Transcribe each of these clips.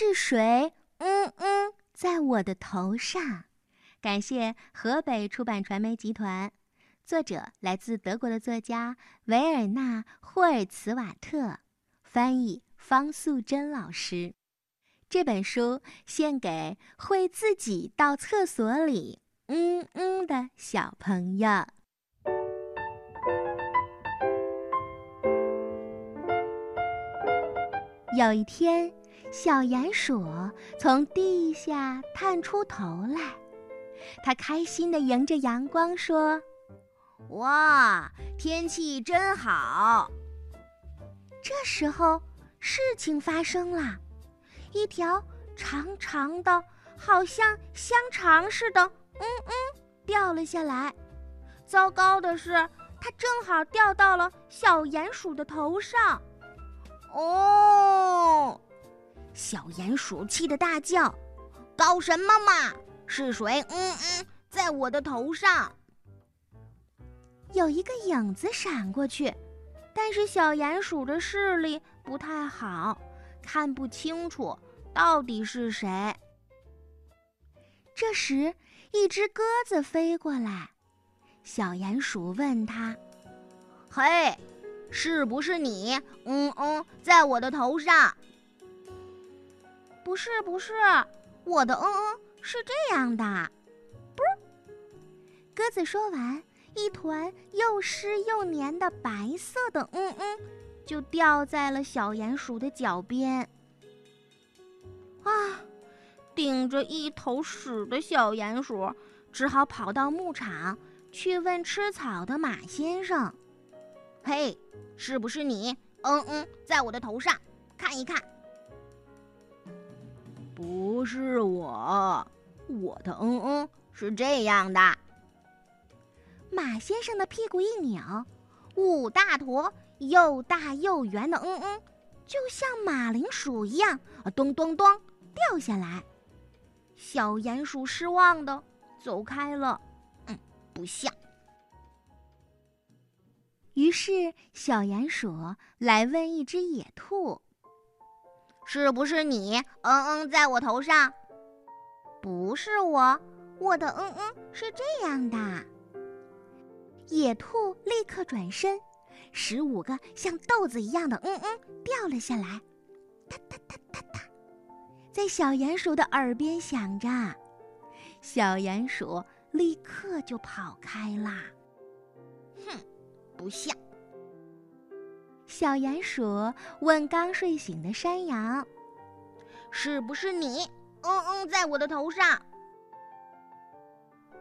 是谁？嗯嗯，在我的头上。感谢河北出版传媒集团，作者来自德国的作家维尔纳·霍尔茨瓦特，翻译方素珍老师。这本书献给会自己到厕所里嗯嗯的小朋友。有一天，小鼹鼠从地下探出头来，它开心地迎着阳光说：“哇，天气真好！”这时候，事情发生了，一条长长的、好像香肠似的“嗯嗯”掉了下来。糟糕的是，它正好掉到了小鼹鼠的头上。哦，小鼹鼠气得大叫：“搞什么嘛？是谁？嗯嗯，在我的头上。”有一个影子闪过去，但是小鼹鼠的视力不太好，看不清楚到底是谁。这时，一只鸽子飞过来，小鼹鼠问他：“嘿。”是不是你？嗯嗯，在我的头上。不是不是，我的嗯嗯是这样的。不，鸽子说完，一团又湿又黏的白色的嗯嗯，就掉在了小鼹鼠的脚边。啊，顶着一头屎的小鼹鼠只好跑到牧场去问吃草的马先生。嘿，是不是你？嗯嗯，在我的头上，看一看。不是我，我的嗯嗯是这样的。马先生的屁股一扭，五大坨又大又圆的嗯嗯，就像马铃薯一样，咚咚咚掉下来。小鼹鼠失望的走开了。嗯，不像。于是，小鼹鼠来问一只野兔：“是不是你？嗯嗯，在我头上？不是我，我的嗯嗯是这样的。”野兔立刻转身，十五个像豆子一样的嗯嗯掉了下来，哒哒哒哒哒，在小鼹鼠的耳边响着。小鼹鼠立刻就跑开啦。不像。小鼹鼠问刚睡醒的山羊：“是不是你？嗯嗯，在我的头上。”“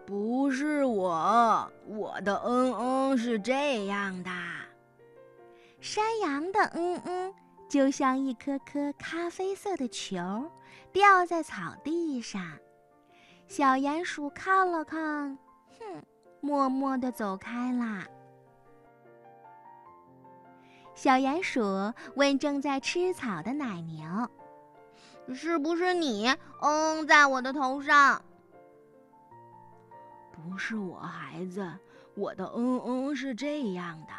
不是我，我的嗯嗯是这样的。”山羊的嗯嗯就像一颗颗咖啡色的球，掉在草地上。小鼹鼠看了看，哼，默默地走开啦。小鼹鼠问正在吃草的奶牛：“是不是你？嗯，在我的头上。”“不是我，孩子，我的嗯嗯是这样的。”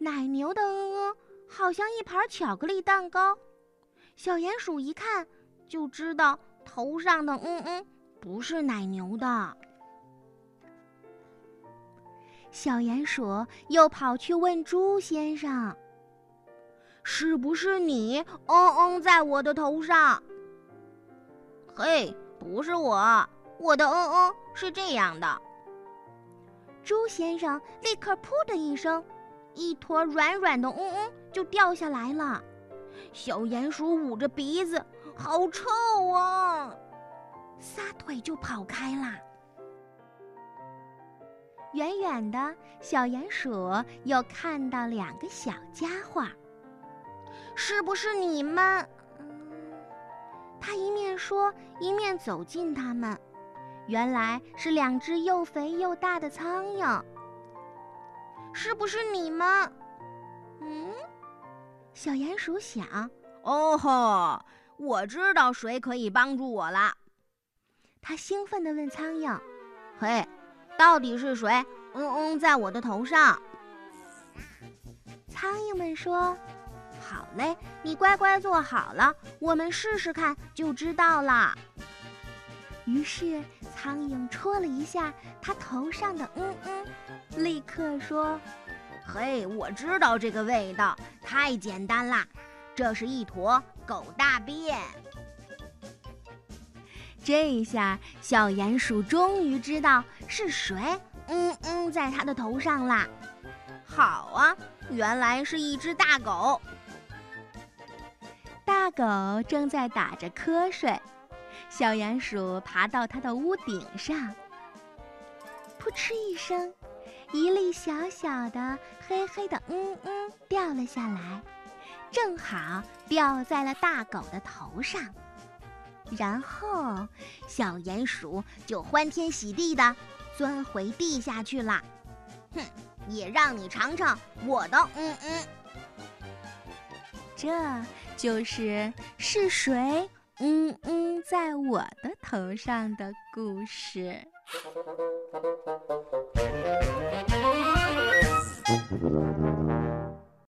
奶牛的嗯嗯好像一盘巧克力蛋糕。小鼹鼠一看就知道头上的嗯嗯不是奶牛的。小鼹鼠又跑去问猪先生：“是不是你？嗯嗯，在我的头上。”“嘿，不是我，我的嗯嗯是这样的。”猪先生立刻“噗”的一声，一坨软软的嗯嗯就掉下来了。小鼹鼠捂着鼻子，好臭啊！撒腿就跑开啦。远远的小鼹鼠又看到两个小家伙，是不是你们？他一面说，一面走近他们。原来是两只又肥又大的苍蝇。是不是你们？嗯，小鼹鼠想：哦吼，我知道谁可以帮助我了。他兴奋地问苍蝇：“嘿。”到底是谁？嗯嗯，在我的头上。苍蝇们说：“好嘞，你乖乖坐好了，我们试试看就知道了。于是苍蝇戳了一下它头上的“嗯嗯”，立刻说：“嘿，我知道这个味道，太简单啦，这是一坨狗大便。”这一下，小鼹鼠终于知道是谁“嗯嗯”在它的头上啦。好啊，原来是一只大狗。大狗正在打着瞌睡。小鼹鼠爬到它的屋顶上，扑哧一声，一粒小小的黑黑的“嗯嗯”掉了下来，正好掉在了大狗的头上。然后，小鼹鼠就欢天喜地的钻回地下去了。哼，也让你尝尝我的“嗯嗯”。这就是是谁？嗯嗯，在我的头上的故事。